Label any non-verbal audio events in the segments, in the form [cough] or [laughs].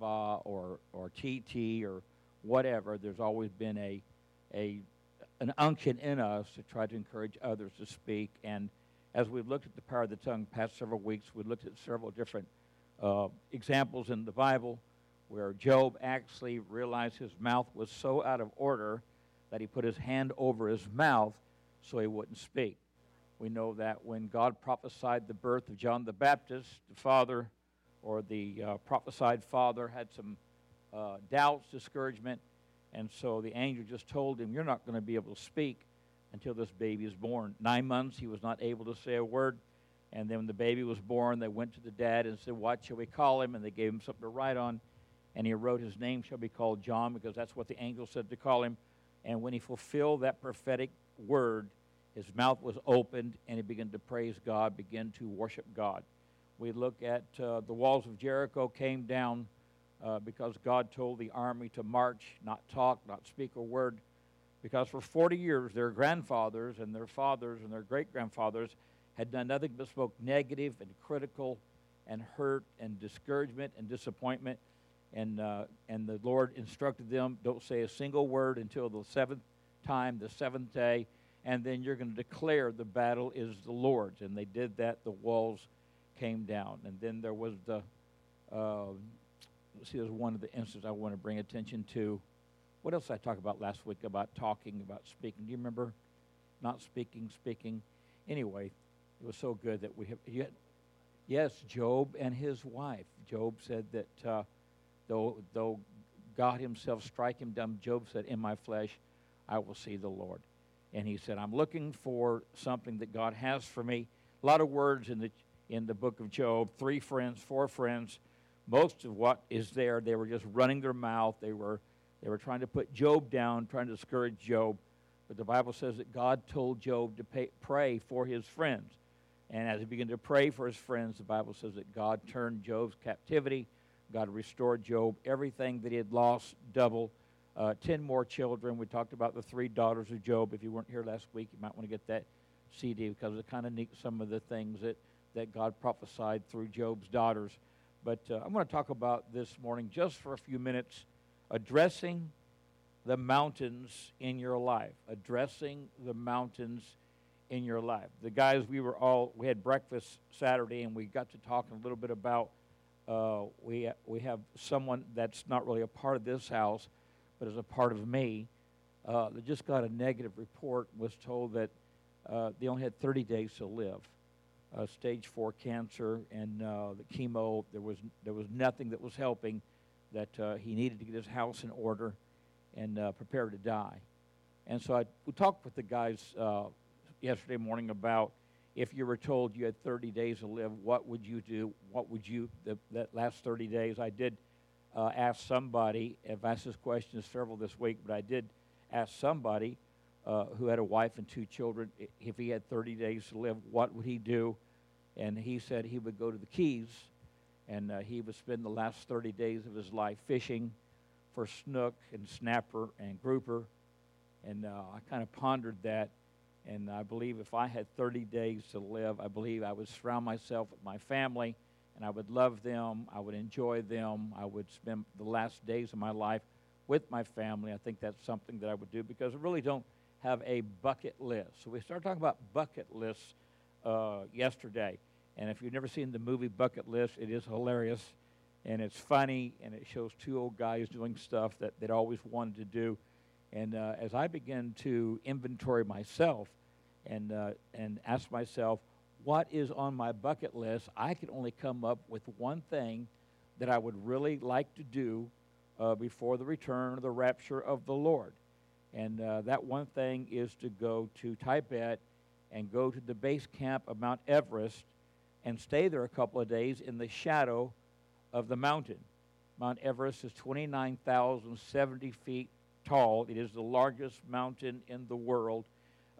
Or, or TT or whatever, there's always been a, a, an unction in us to try to encourage others to speak. And as we've looked at the power of the tongue past several weeks, we looked at several different uh, examples in the Bible where Job actually realized his mouth was so out of order that he put his hand over his mouth so he wouldn't speak. We know that when God prophesied the birth of John the Baptist, the father or the uh, prophesied father had some uh, doubts, discouragement, and so the angel just told him, You're not going to be able to speak until this baby is born. Nine months, he was not able to say a word. And then when the baby was born, they went to the dad and said, What shall we call him? And they gave him something to write on. And he wrote, His name shall be called John, because that's what the angel said to call him. And when he fulfilled that prophetic word, his mouth was opened and he began to praise God, began to worship God. We look at uh, the walls of Jericho came down uh, because God told the army to march, not talk, not speak a word. Because for 40 years, their grandfathers and their fathers and their great grandfathers had done nothing but spoke negative and critical and hurt and discouragement and disappointment. And, uh, and the Lord instructed them don't say a single word until the seventh time, the seventh day, and then you're going to declare the battle is the Lord's. And they did that. The walls came down. And then there was the, uh, see, there's one of the instances I want to bring attention to. What else I talk about last week about talking, about speaking? Do you remember? Not speaking, speaking. Anyway, it was so good that we have. Yet, yes, Job and his wife. Job said that uh, though though God Himself strike him dumb, Job said, "In my flesh, I will see the Lord." And he said, "I'm looking for something that God has for me." A lot of words in the in the book of Job. Three friends, four friends. Most of what is there, they were just running their mouth. They were they were trying to put Job down, trying to discourage Job. But the Bible says that God told Job to pay, pray for his friends. And as he began to pray for his friends, the Bible says that God turned Job's captivity. God restored Job everything that he had lost, double. Uh, ten more children. We talked about the three daughters of Job. If you weren't here last week, you might want to get that CD because it kind of neat some of the things that, that God prophesied through Job's daughters. But uh, I'm going to talk about this morning just for a few minutes addressing the mountains in your life. Addressing the mountains in your life. The guys, we were all, we had breakfast Saturday and we got to talking a little bit about. Uh, we, we have someone that's not really a part of this house, but is a part of me, uh, that just got a negative report, and was told that uh, they only had 30 days to live. Uh, stage four cancer and uh, the chemo, there was, there was nothing that was helping that uh, he needed to get his house in order and uh, prepare to die. And so I we talked with the guys uh, yesterday morning about if you were told you had 30 days to live, what would you do? What would you, the, that last 30 days? I did uh, ask somebody, I've asked this question several this week, but I did ask somebody uh, who had a wife and two children if he had 30 days to live, what would he do? And he said he would go to the Keys and uh, he would spend the last 30 days of his life fishing for snook and snapper and grouper. And uh, I kind of pondered that, and I believe if I had 30 days to live, I believe I would surround myself with my family, and I would love them, I would enjoy them, I would spend the last days of my life with my family. I think that's something that I would do because I really don't have a bucket list. So we started talking about bucket lists uh, yesterday. And if you've never seen the movie Bucket List, it is hilarious and it's funny and it shows two old guys doing stuff that they'd always wanted to do. And uh, as I began to inventory myself and, uh, and ask myself, what is on my bucket list, I could only come up with one thing that I would really like to do uh, before the return or the rapture of the Lord. And uh, that one thing is to go to Tibet and go to the base camp of Mount Everest and stay there a couple of days in the shadow of the mountain. Mount Everest is 29,070 feet tall. It is the largest mountain in the world.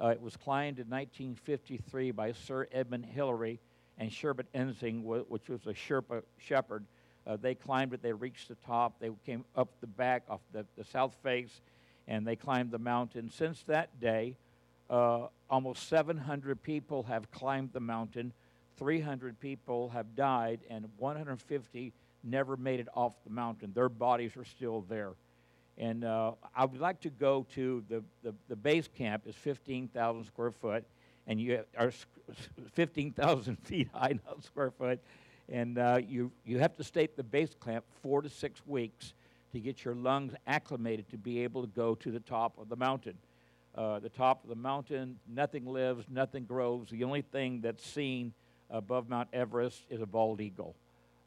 Uh, it was climbed in 1953 by Sir Edmund Hillary and Sherpa Tenzing, which was a Sherpa shepherd. Uh, they climbed it. They reached the top. They came up the back off the, the south face, and they climbed the mountain. Since that day, uh, almost 700 people have climbed the mountain. 300 people have died and 150 never made it off the mountain. Their bodies are still there. And uh, I would like to go to the, the, the base camp is 15,000 square foot, and you are 15,000 [laughs] feet high, not square foot. And uh, you, you have to stay at the base camp four to six weeks to get your lungs acclimated to be able to go to the top of the mountain. Uh, the top of the mountain, nothing lives, nothing grows. The only thing that's seen above Mount Everest is a bald eagle.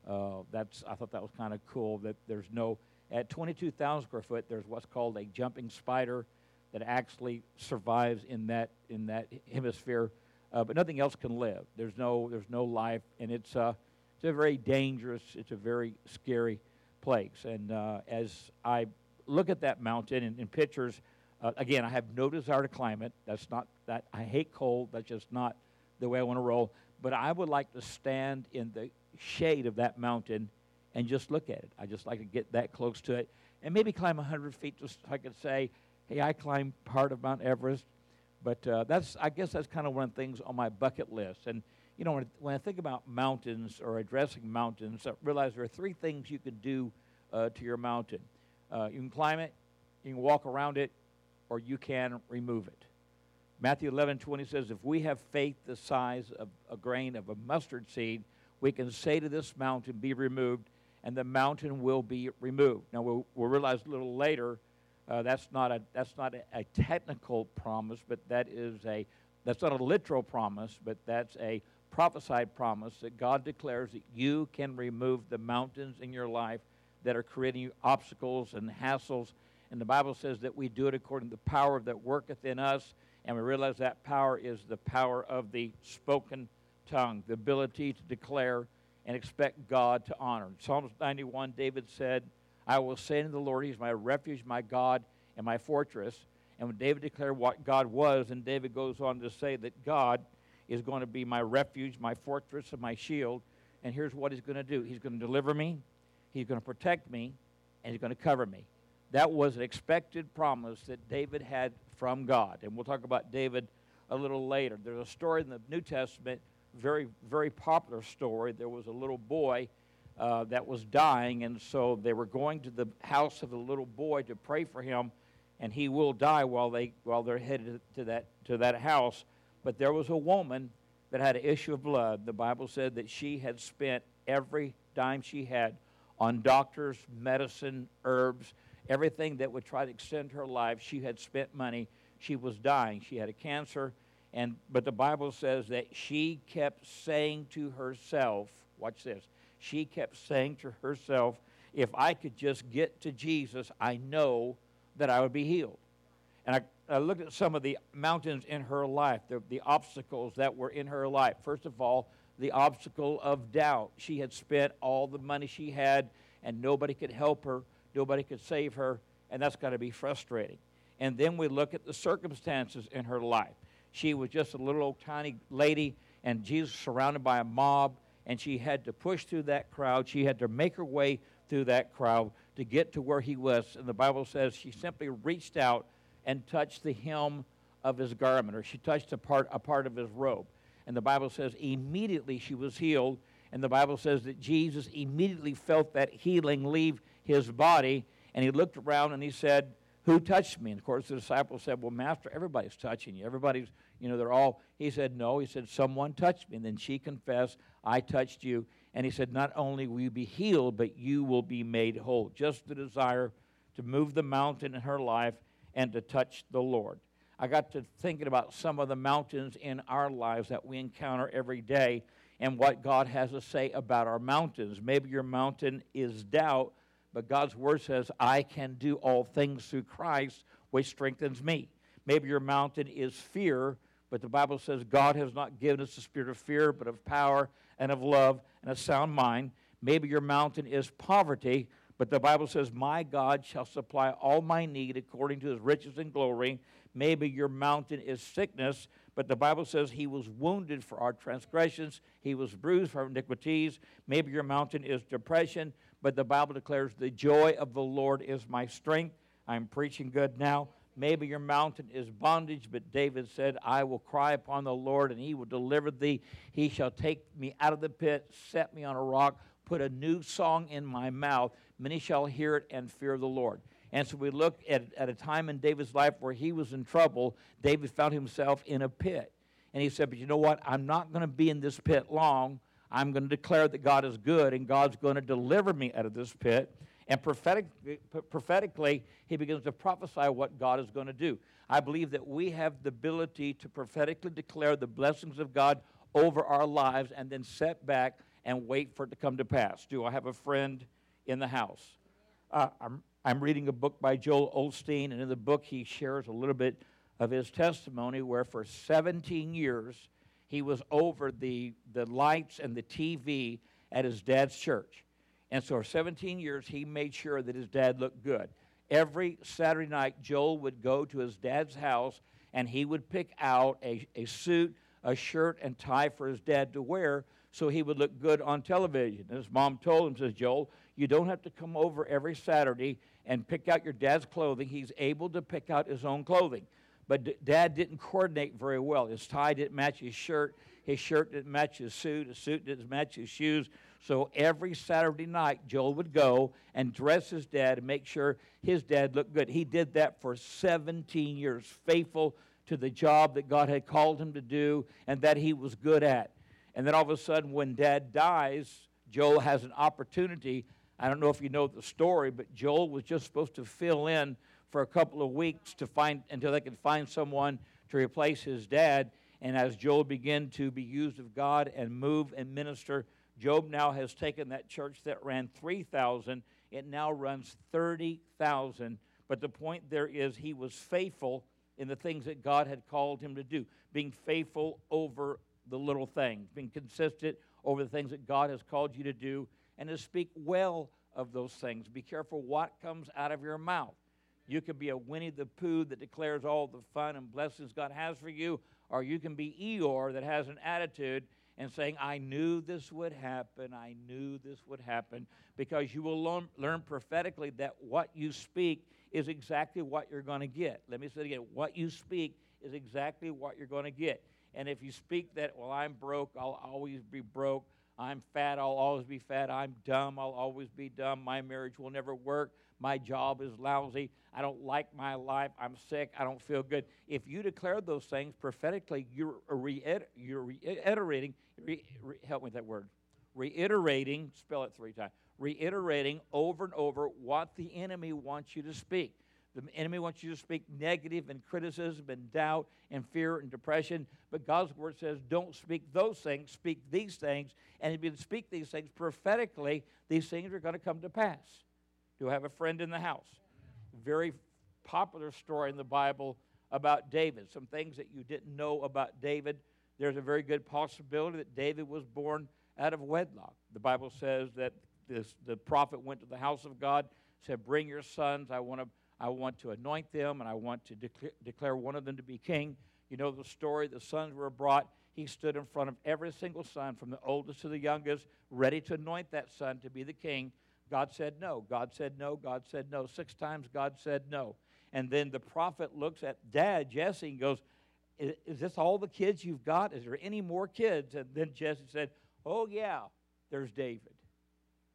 Uh, that's I thought that was kind of cool that there's no at 22,000 square foot there's what's called a jumping spider that actually survives in that in that hemisphere, uh, but nothing else can live. There's no there's no life, and it's uh, it's a very dangerous, it's a very scary place. And uh, as I look at that mountain in, in pictures, uh, again, I have no desire to climb it. That's not that I hate cold. That's just not the way I want to roll. But I would like to stand in the shade of that mountain and just look at it. I just like to get that close to it and maybe climb 100 feet just so I could say, hey, I climbed part of Mount Everest. But uh, that's, I guess that's kind of one of the things on my bucket list. And, you know, when, when I think about mountains or addressing mountains, I realize there are three things you can do uh, to your mountain. Uh, you can climb it, you can walk around it, or you can remove it. Matthew 11, 20 says, If we have faith the size of a grain of a mustard seed, we can say to this mountain, Be removed, and the mountain will be removed. Now, we'll, we'll realize a little later uh, that's not, a, that's not a, a, technical promise, but that is a, that's not a literal promise, but that's a prophesied promise that God declares that you can remove the mountains in your life that are creating obstacles and hassles. And the Bible says that we do it according to the power that worketh in us. And we realize that power is the power of the spoken tongue, the ability to declare and expect God to honor. In Psalms 91, David said, I will say to the Lord, He's my refuge, my God, and my fortress. And when David declared what God was, and David goes on to say that God is going to be my refuge, my fortress, and my shield. And here's what He's going to do He's going to deliver me, He's going to protect me, and He's going to cover me. That was an expected promise that David had from God. And we'll talk about David a little later. There's a story in the New Testament, very, very popular story. There was a little boy uh, that was dying, and so they were going to the house of the little boy to pray for him, and he will die while they while they're headed to that to that house. But there was a woman that had an issue of blood. The Bible said that she had spent every dime she had on doctors, medicine, herbs, everything that would try to extend her life. She had spent money. She was dying. She had a cancer, and but the Bible says that she kept saying to herself, "Watch this." she kept saying to herself, if I could just get to Jesus, I know that I would be healed. And I, I looked at some of the mountains in her life, the, the obstacles that were in her life. First of all, the obstacle of doubt. She had spent all the money she had, and nobody could help her, nobody could save her, and that's got to be frustrating. And then we look at the circumstances in her life. She was just a little old tiny lady, and Jesus surrounded by a mob and she had to push through that crowd. She had to make her way through that crowd to get to where he was. And the Bible says she simply reached out and touched the hem of his garment, or she touched a part, a part of his robe. And the Bible says immediately she was healed. And the Bible says that Jesus immediately felt that healing leave his body. And he looked around and he said, Who touched me? And of course, the disciples said, Well, Master, everybody's touching you. Everybody's, you know, they're all. He said, No. He said, Someone touched me. And then she confessed, I touched you. And he said, Not only will you be healed, but you will be made whole. Just the desire to move the mountain in her life and to touch the Lord. I got to thinking about some of the mountains in our lives that we encounter every day and what God has to say about our mountains. Maybe your mountain is doubt, but God's word says, I can do all things through Christ, which strengthens me. Maybe your mountain is fear, but the Bible says God has not given us a spirit of fear, but of power and of love and a sound mind. Maybe your mountain is poverty, but the Bible says, My God shall supply all my need according to his riches and glory. Maybe your mountain is sickness, but the Bible says he was wounded for our transgressions, he was bruised for our iniquities. Maybe your mountain is depression, but the Bible declares, The joy of the Lord is my strength. I'm preaching good now. Maybe your mountain is bondage, but David said, I will cry upon the Lord, and he will deliver thee. He shall take me out of the pit, set me on a rock, put a new song in my mouth. Many shall hear it and fear the Lord. And so we look at, at a time in David's life where he was in trouble. David found himself in a pit. And he said, But you know what? I'm not going to be in this pit long. I'm going to declare that God is good and God's going to deliver me out of this pit. And prophetic, prophetically, he begins to prophesy what God is going to do. I believe that we have the ability to prophetically declare the blessings of God over our lives and then set back and wait for it to come to pass. Do I have a friend in the house? Uh, I'm, I'm reading a book by Joel Osteen, and in the book, he shares a little bit of his testimony where for 17 years he was over the, the lights and the TV at his dad's church. And so for 17 years, he made sure that his dad looked good. Every Saturday night, Joel would go to his dad's house and he would pick out a, a suit, a shirt, and tie for his dad to wear so he would look good on television. And his mom told him, says, Joel, you don't have to come over every Saturday and pick out your dad's clothing. He's able to pick out his own clothing. But d- dad didn't coordinate very well. His tie didn't match his shirt. His shirt didn't match his suit. His suit didn't match his shoes. So every Saturday night, Joel would go and dress his dad and make sure his dad looked good. He did that for 17 years, faithful to the job that God had called him to do and that he was good at. And then all of a sudden, when dad dies, Joel has an opportunity. I don't know if you know the story, but Joel was just supposed to fill in for a couple of weeks to find until they could find someone to replace his dad. And as Joel began to be used of God and move and minister Job now has taken that church that ran 3,000, it now runs 30,000. But the point there is he was faithful in the things that God had called him to do, being faithful over the little things, being consistent over the things that God has called you to do, and to speak well of those things. Be careful what comes out of your mouth. You can be a Winnie the Pooh that declares all the fun and blessings God has for you, or you can be Eeyore that has an attitude and saying, I knew this would happen, I knew this would happen, because you will learn, learn prophetically that what you speak is exactly what you're going to get. Let me say it again what you speak is exactly what you're going to get. And if you speak that, well, I'm broke, I'll always be broke. I'm fat, I'll always be fat. I'm dumb, I'll always be dumb. My marriage will never work. My job is lousy. I don't like my life. I'm sick. I don't feel good. If you declare those things prophetically, you're, reiter- you're reiterating, re- re- help me with that word, reiterating, spell it three times, reiterating over and over what the enemy wants you to speak. The enemy wants you to speak negative and criticism and doubt and fear and depression. But God's word says, don't speak those things, speak these things. And if you speak these things prophetically, these things are going to come to pass. Do I have a friend in the house? Very popular story in the Bible about David. Some things that you didn't know about David. There's a very good possibility that David was born out of wedlock. The Bible says that this, the prophet went to the house of God, said, Bring your sons. I want to, I want to anoint them, and I want to declare, one of them to be king. You know the story. The sons were brought. He stood in front of every single son, from the oldest to the youngest, ready to anoint that son to be the king. God said no. God said no. God said no. Six times God said no. And then the prophet looks at dad, Jesse, and goes, is, is this all the kids you've got? Is there any more kids? And then Jesse said, Oh yeah, there's David.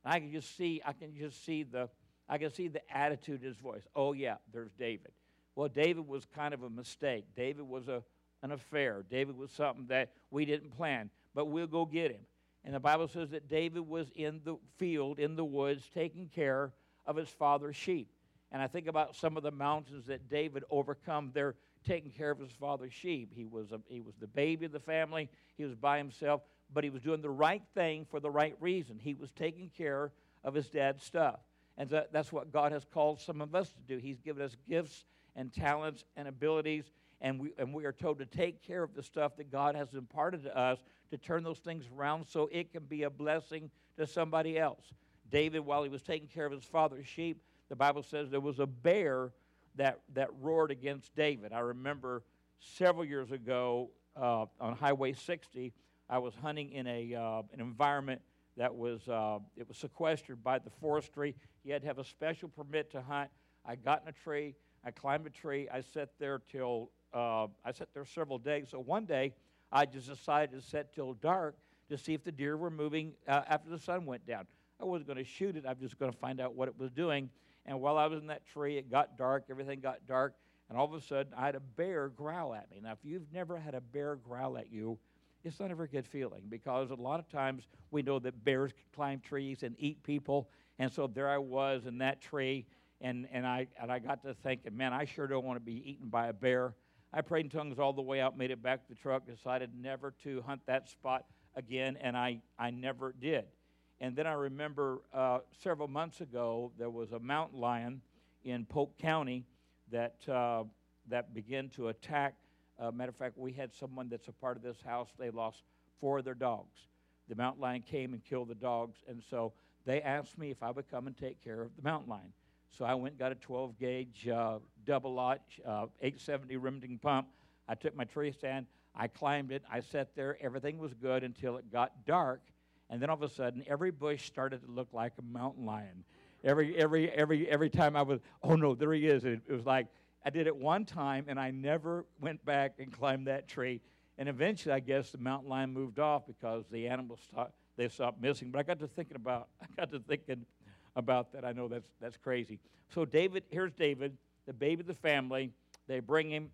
And I can just see, I can just see the I can see the attitude in his voice. Oh yeah, there's David. Well, David was kind of a mistake. David was a, an affair. David was something that we didn't plan, but we'll go get him. And the Bible says that David was in the field, in the woods, taking care of his father's sheep. And I think about some of the mountains that David overcome there taking care of his father's sheep. He was, a, he was the baby of the family, he was by himself, but he was doing the right thing for the right reason. He was taking care of his dad's stuff. And that, that's what God has called some of us to do. He's given us gifts and talents and abilities and we, and we are told to take care of the stuff that God has imparted to us to turn those things around so it can be a blessing to somebody else. David, while he was taking care of his father's sheep, the Bible says there was a bear that, that roared against David. I remember several years ago uh, on Highway 60, I was hunting in a, uh, an environment that was, uh, it was sequestered by the forestry. You had to have a special permit to hunt. I got in a tree. I climbed a tree. I sat there till uh, I sat there several days. So one day, I just decided to sit till dark to see if the deer were moving uh, after the sun went down. I wasn't going to shoot it. I was just going to find out what it was doing. And while I was in that tree, it got dark. Everything got dark. And all of a sudden, I had a bear growl at me. Now, if you've never had a bear growl at you, it's not a very good feeling because a lot of times we know that bears climb trees and eat people. And so there I was in that tree, and, and, I, and I got to thinking, man, I sure don't want to be eaten by a bear. I prayed in tongues all the way out, made it back to the truck, decided never to hunt that spot again, and I, I never did. And then I remember uh, several months ago, there was a mountain lion in Polk County that, uh, that began to attack. Uh, matter of fact, we had someone that's a part of this house, they lost four of their dogs. The mountain lion came and killed the dogs, and so they asked me if I would come and take care of the mountain lion. So I went and got a 12 gauge uh, double aught, uh, 870 Remington pump. I took my tree stand, I climbed it, I sat there, everything was good until it got dark, and then all of a sudden every bush started to look like a mountain lion. Every every every every time I was, oh no, there he is. It, it was like I did it one time, and I never went back and climbed that tree. And eventually, I guess the mountain lion moved off because the animals stopped, they stopped missing. But I got to thinking about [laughs] I got to thinking about that. I know that's that's crazy. So David, here's David, the baby of the family. They bring him.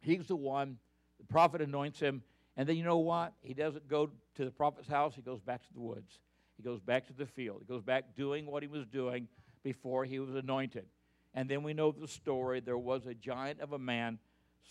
He's the one. The prophet anoints him, and then you know what? He doesn't go to the prophet's house. He goes back to the woods. He goes back to the field. He goes back doing what he was doing before he was anointed. And then we know the story. There was a giant of a man.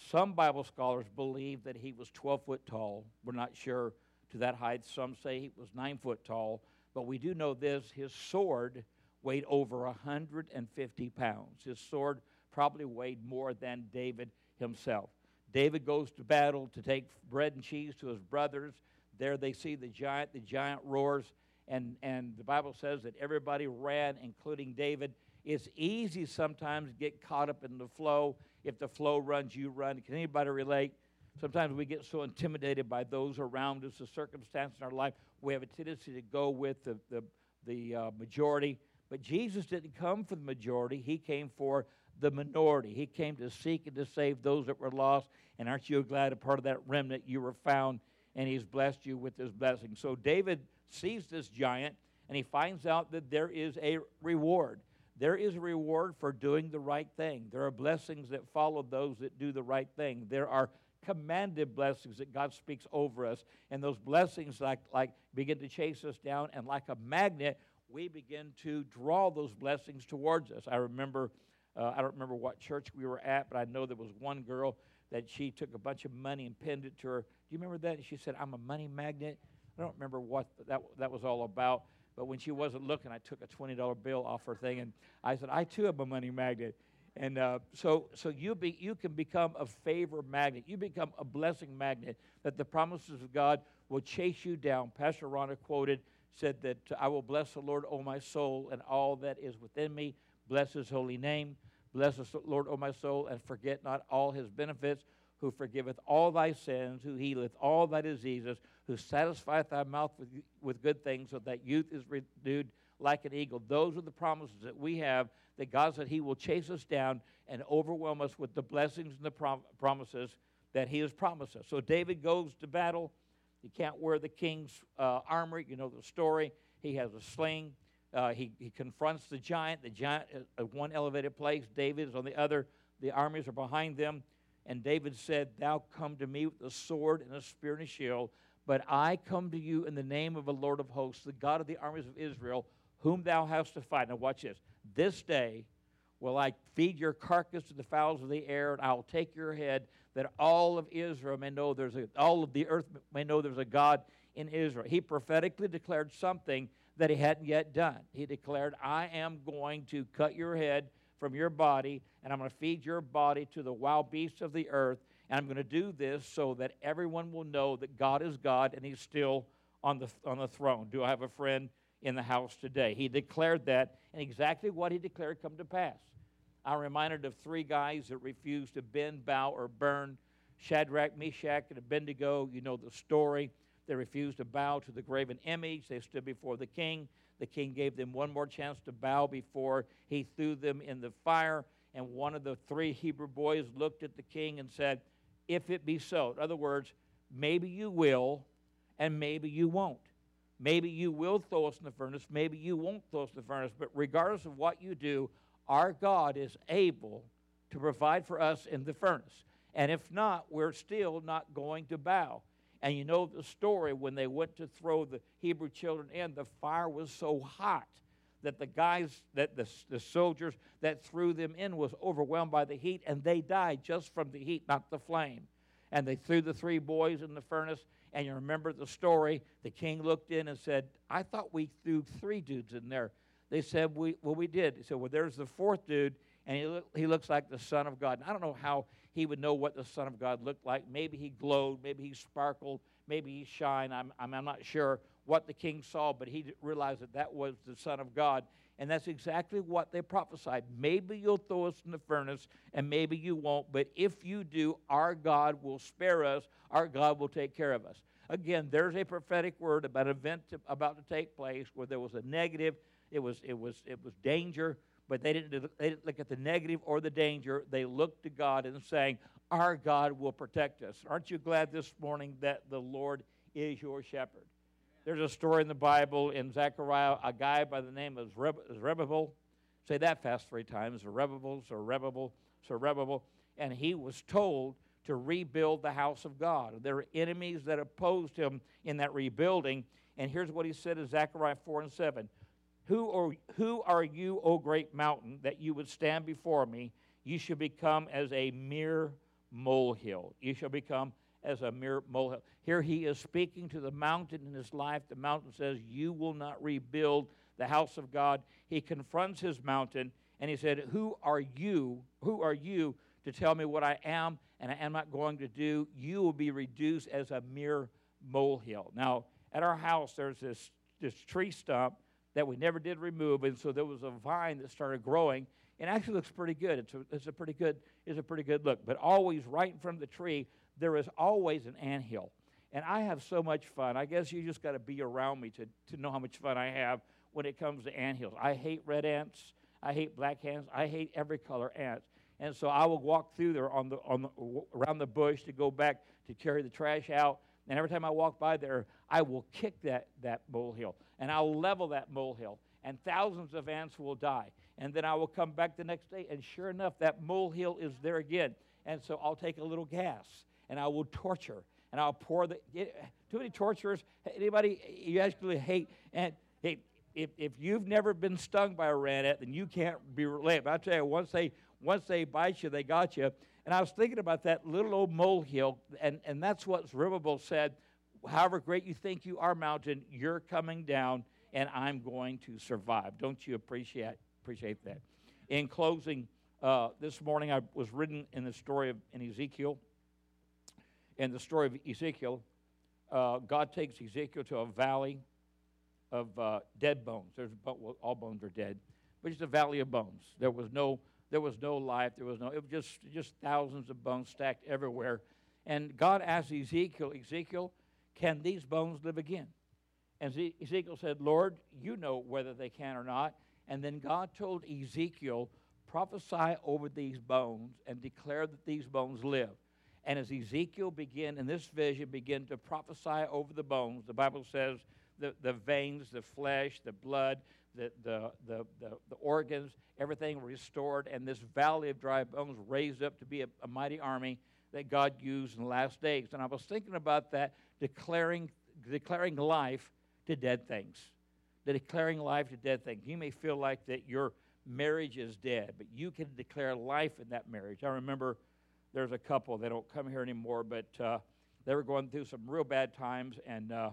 Some Bible scholars believe that he was 12 foot tall. We're not sure to that height. Some say he was 9 foot tall. But we do know this his sword weighed over 150 pounds. His sword probably weighed more than David himself. David goes to battle to take bread and cheese to his brothers. There they see the giant. The giant roars, and, and the Bible says that everybody ran, including David. It's easy sometimes to get caught up in the flow. If the flow runs, you run. Can anybody relate? Sometimes we get so intimidated by those around us, the circumstance in our life, we have a tendency to go with the, the, the uh, majority. But Jesus didn't come for the majority, He came for the minority. He came to seek and to save those that were lost. And aren't you glad a part of that remnant you were found and He's blessed you with His blessing? So David sees this giant and he finds out that there is a reward. There is a reward for doing the right thing. There are blessings that follow those that do the right thing. There are commanded blessings that God speaks over us. And those blessings like, like begin to chase us down, and like a magnet, we begin to draw those blessings towards us. I remember, uh, I don't remember what church we were at, but I know there was one girl that she took a bunch of money and pinned it to her. Do you remember that? And she said, I'm a money magnet. I don't remember what that, that was all about. But when she wasn't looking, I took a $20 bill off her thing, and I said, I too am a money magnet. And uh, so, so you, be, you can become a favor magnet. You become a blessing magnet that the promises of God will chase you down. Pastor Rhonda quoted, said that I will bless the Lord, O my soul, and all that is within me. Bless his holy name. Bless the Lord, O my soul, and forget not all his benefits, who forgiveth all thy sins, who healeth all thy diseases, who satisfieth thy mouth with, with good things, so that youth is renewed like an eagle. Those are the promises that we have that God said He will chase us down and overwhelm us with the blessings and the prom- promises that He has promised us. So David goes to battle. He can't wear the king's uh, armor. You know the story. He has a sling. Uh, he, he confronts the giant. The giant is at one elevated place. David is on the other. The armies are behind them. And David said, Thou come to me with a sword and a spear and a shield, but I come to you in the name of the Lord of hosts, the God of the armies of Israel, whom thou hast to fight. Now, watch this. This day will I feed your carcass to the fowls of the air, and I will take your head, that all of Israel may know there's a, all of the earth may know there's a God in Israel. He prophetically declared something that he hadn't yet done. He declared, I am going to cut your head from your body, and I'm going to feed your body to the wild beasts of the earth. And I'm going to do this so that everyone will know that God is God and He's still on the, on the throne. Do I have a friend in the house today? He declared that, and exactly what He declared come to pass. I'm reminded of three guys that refused to bend, bow, or burn Shadrach, Meshach, and Abednego. You know the story. They refused to bow to the graven image. They stood before the king. The king gave them one more chance to bow before he threw them in the fire. And one of the three Hebrew boys looked at the king and said, If it be so. In other words, maybe you will and maybe you won't. Maybe you will throw us in the furnace, maybe you won't throw us in the furnace, but regardless of what you do, our God is able to provide for us in the furnace. And if not, we're still not going to bow. And you know the story when they went to throw the Hebrew children in, the fire was so hot that the guys, that the, the soldiers that threw them in was overwhelmed by the heat, and they died just from the heat, not the flame. And they threw the three boys in the furnace, and you remember the story. The king looked in and said, I thought we threw three dudes in there. They said, we, Well, we did. He said, Well, there's the fourth dude, and he, he looks like the Son of God. And I don't know how he would know what the Son of God looked like. Maybe he glowed, maybe he sparkled, maybe he shined. I'm, I'm, I'm not sure what the king saw, but he realized that that was the Son of God. And that's exactly what they prophesied. Maybe you'll throw us in the furnace, and maybe you won't, but if you do, our God will spare us, our God will take care of us. Again, there's a prophetic word about an event to, about to take place where there was a negative, it was, it was, it was danger, but they didn't, they didn't look at the negative or the danger. They looked to God and saying, Our God will protect us. Aren't you glad this morning that the Lord is your shepherd? There's a story in the Bible in Zechariah, a guy by the name of Zerubbabel. Say that fast three times Zerubbabel, Zerubbabel, Zerubbabel. And he was told to rebuild the house of God. There were enemies that opposed him in that rebuilding. And here's what he said in Zechariah 4 and 7 who are, who are you, O great mountain, that you would stand before me? You shall become as a mere molehill. You shall become as a mere molehill. Here he is speaking to the mountain in his life. The mountain says, You will not rebuild the house of God. He confronts his mountain and he said, Who are you? Who are you to tell me what I am and I am not going to do? You will be reduced as a mere molehill. Now, at our house, there's this, this tree stump that we never did remove, and so there was a vine that started growing. It actually looks pretty good. It's a, it's a pretty good it's a pretty good look. But always right in front of the tree, there is always an ant hill. And I have so much fun. I guess you just got to be around me to, to know how much fun I have when it comes to ant hills. I hate red ants. I hate black ants. I hate every color ants. And so I will walk through there on the, on the, around the bush to go back to carry the trash out. And every time I walk by there, I will kick that, that molehill and I'll level that molehill, and thousands of ants will die. And then I will come back the next day, and sure enough, that molehill is there again. And so I'll take a little gas and I will torture and I'll pour the. Too many torturers. Anybody you actually hate and if, if you've never been stung by a rat then you can't be related. But I tell you, once they once they bite you, they got you. And I was thinking about that little old molehill, and, and that's what Zerubbabel said however great you think you are, mountain, you're coming down, and I'm going to survive. Don't you appreciate appreciate that? In closing, uh, this morning I was reading in the story of in Ezekiel. In the story of Ezekiel, uh, God takes Ezekiel to a valley of uh, dead bones. There's well, all bones are dead, but it's a valley of bones. There was no there was no life. There was no. It was just just thousands of bones stacked everywhere. And God asked Ezekiel, Ezekiel, can these bones live again? And Ezekiel said, Lord, you know whether they can or not. And then God told Ezekiel, prophesy over these bones and declare that these bones live. And as Ezekiel began in this vision, began to prophesy over the bones, the Bible says the, the veins, the flesh, the blood, the, the, the, the, organs, everything restored, and this valley of dry bones raised up to be a, a mighty army that God used in the last days. And I was thinking about that declaring, declaring life to dead things. The declaring life to dead things. You may feel like that your marriage is dead, but you can declare life in that marriage. I remember there's a couple, they don't come here anymore, but uh, they were going through some real bad times, and uh,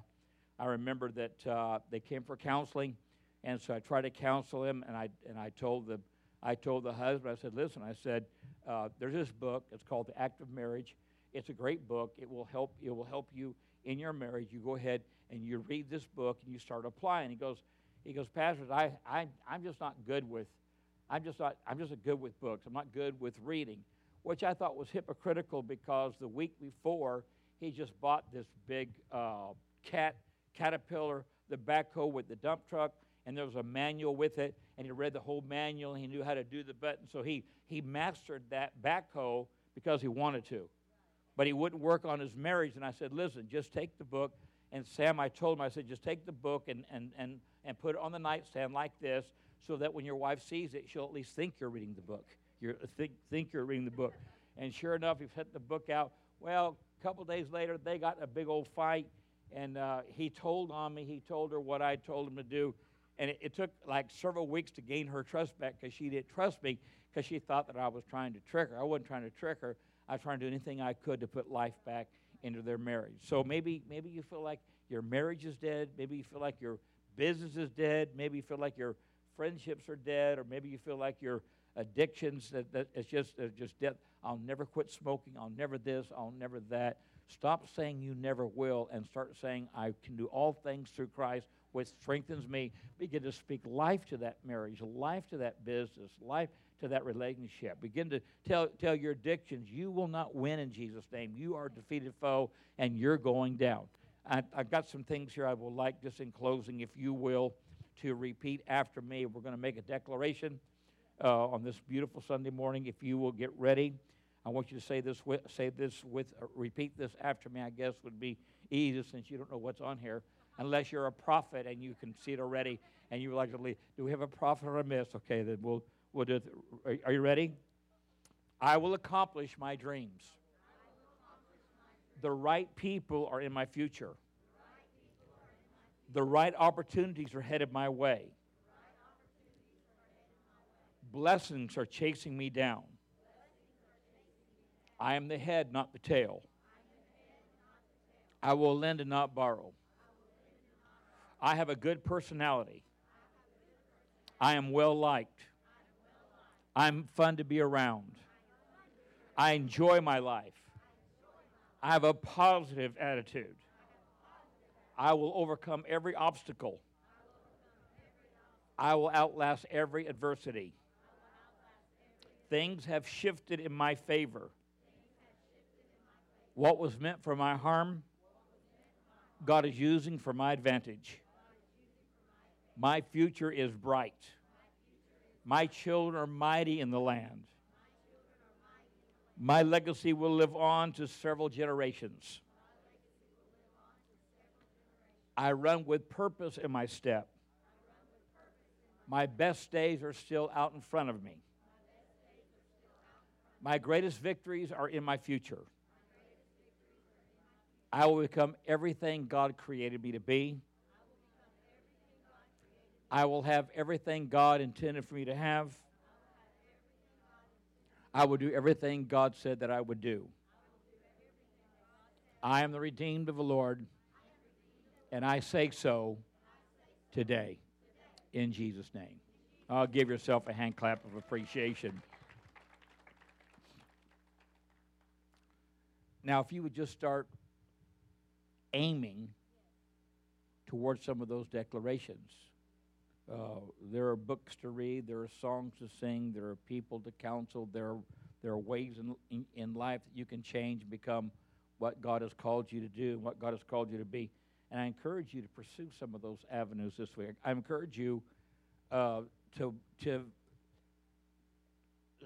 I remember that uh, they came for counseling, and so I tried to counsel them, and I, and I told the I told the husband, I said, listen, I said, uh, there's this book. It's called The Act of Marriage. It's a great book. It will help. It will help you in your marriage, you go ahead and you read this book and you start applying. He goes, he goes, Pastors, I, I, I'm just not good with, I'm just not, I'm just good with books. I'm not good with reading, which I thought was hypocritical because the week before he just bought this big uh, cat caterpillar, the backhoe with the dump truck, and there was a manual with it, and he read the whole manual and he knew how to do the button. So he he mastered that backhoe because he wanted to but he wouldn't work on his marriage. And I said, listen, just take the book And Sam, I told him, I said, just take the book and, and, and, and put it on the nightstand like this so that when your wife sees it, she'll at least think you're reading the book. You're, think, think you're reading the book. And sure enough, he set the book out. Well, a couple days later, they got in a big old fight, and uh, he told on me. He told her what I told him to do. And it, it took like several weeks to gain her trust back because she didn't trust me because she thought that I was trying to trick her. I wasn't trying to trick her. I was trying to do anything I could to put life back into their marriage. So maybe maybe you feel like your marriage is dead. Maybe you feel like your business is dead. Maybe you feel like your friendships are dead, or maybe you feel like your addictions that, that it's just it's just dead. I'll never quit smoking. I'll never this. I'll never that. Stop saying you never will and start saying I can do all things through Christ which strengthens me. Begin to speak life to that marriage, life to that business, life to that relationship. Begin to tell, tell your addictions, you will not win in Jesus' name. You are a defeated foe and you're going down. I, I've got some things here I would like, just in closing, if you will, to repeat after me. We're going to make a declaration uh, on this beautiful Sunday morning. If you will get ready, I want you to say this with, say this with, uh, repeat this after me, I guess would be easy since you don't know what's on here unless you're a prophet and you can see it already and you would like to leave. Do we have a prophet or a miss? Okay, then we'll, we'll do it. Are, are you ready? I will accomplish my dreams. The right people are in my future. The right opportunities are headed my way. Blessings are chasing me down. I am the head, not the tail. I will lend and not borrow. I have a good personality. I am well liked. I'm fun to be around. I enjoy my life. I have a positive attitude. I will overcome every obstacle. I will outlast every adversity. Things have shifted in my favor. What was meant for my harm, God is using for my advantage. My future is bright. My children are mighty in the land. My legacy will live on to several generations. I run with purpose in my step. My best days are still out in front of me. My greatest victories are in my future. I will become everything God created me to be. I will have everything God intended for me to have. I will do everything God said that I would do. I am the redeemed of the Lord, and I say so today in Jesus' name. I'll give yourself a hand clap of appreciation. Now, if you would just start aiming towards some of those declarations. Uh, there are books to read, there are songs to sing, there are people to counsel, there are, there are ways in, in, in life that you can change and become what God has called you to do and what God has called you to be. And I encourage you to pursue some of those avenues this week. I encourage you uh, to, to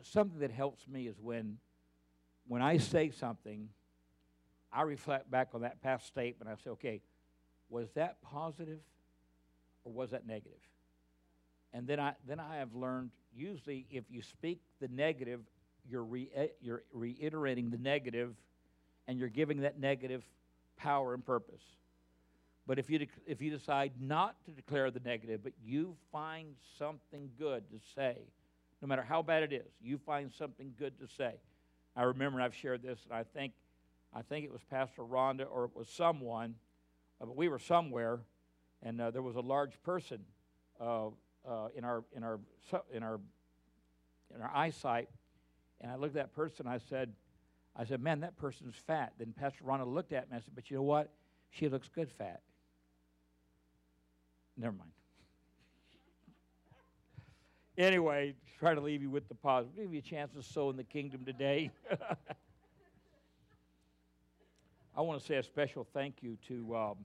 something that helps me is when when I say something, I reflect back on that past statement. I say, okay, was that positive or was that negative? And then I, then I have learned usually if you speak the negative, you're, re, eh, you're reiterating the negative and you're giving that negative power and purpose. But if you, de- if you decide not to declare the negative, but you find something good to say, no matter how bad it is, you find something good to say. I remember, I've shared this, and I think, I think it was Pastor Rhonda or it was someone, uh, but we were somewhere, and uh, there was a large person uh, uh, in our in our in our in our eyesight, and I looked at that person. I said, I said, man, that person's fat. Then Pastor Rhonda looked at me. I said, but you know what? She looks good fat. Never mind. [laughs] anyway, try to leave you with the positive. Give you a chance to sow in the kingdom today. [laughs] I want to say a special thank you to um,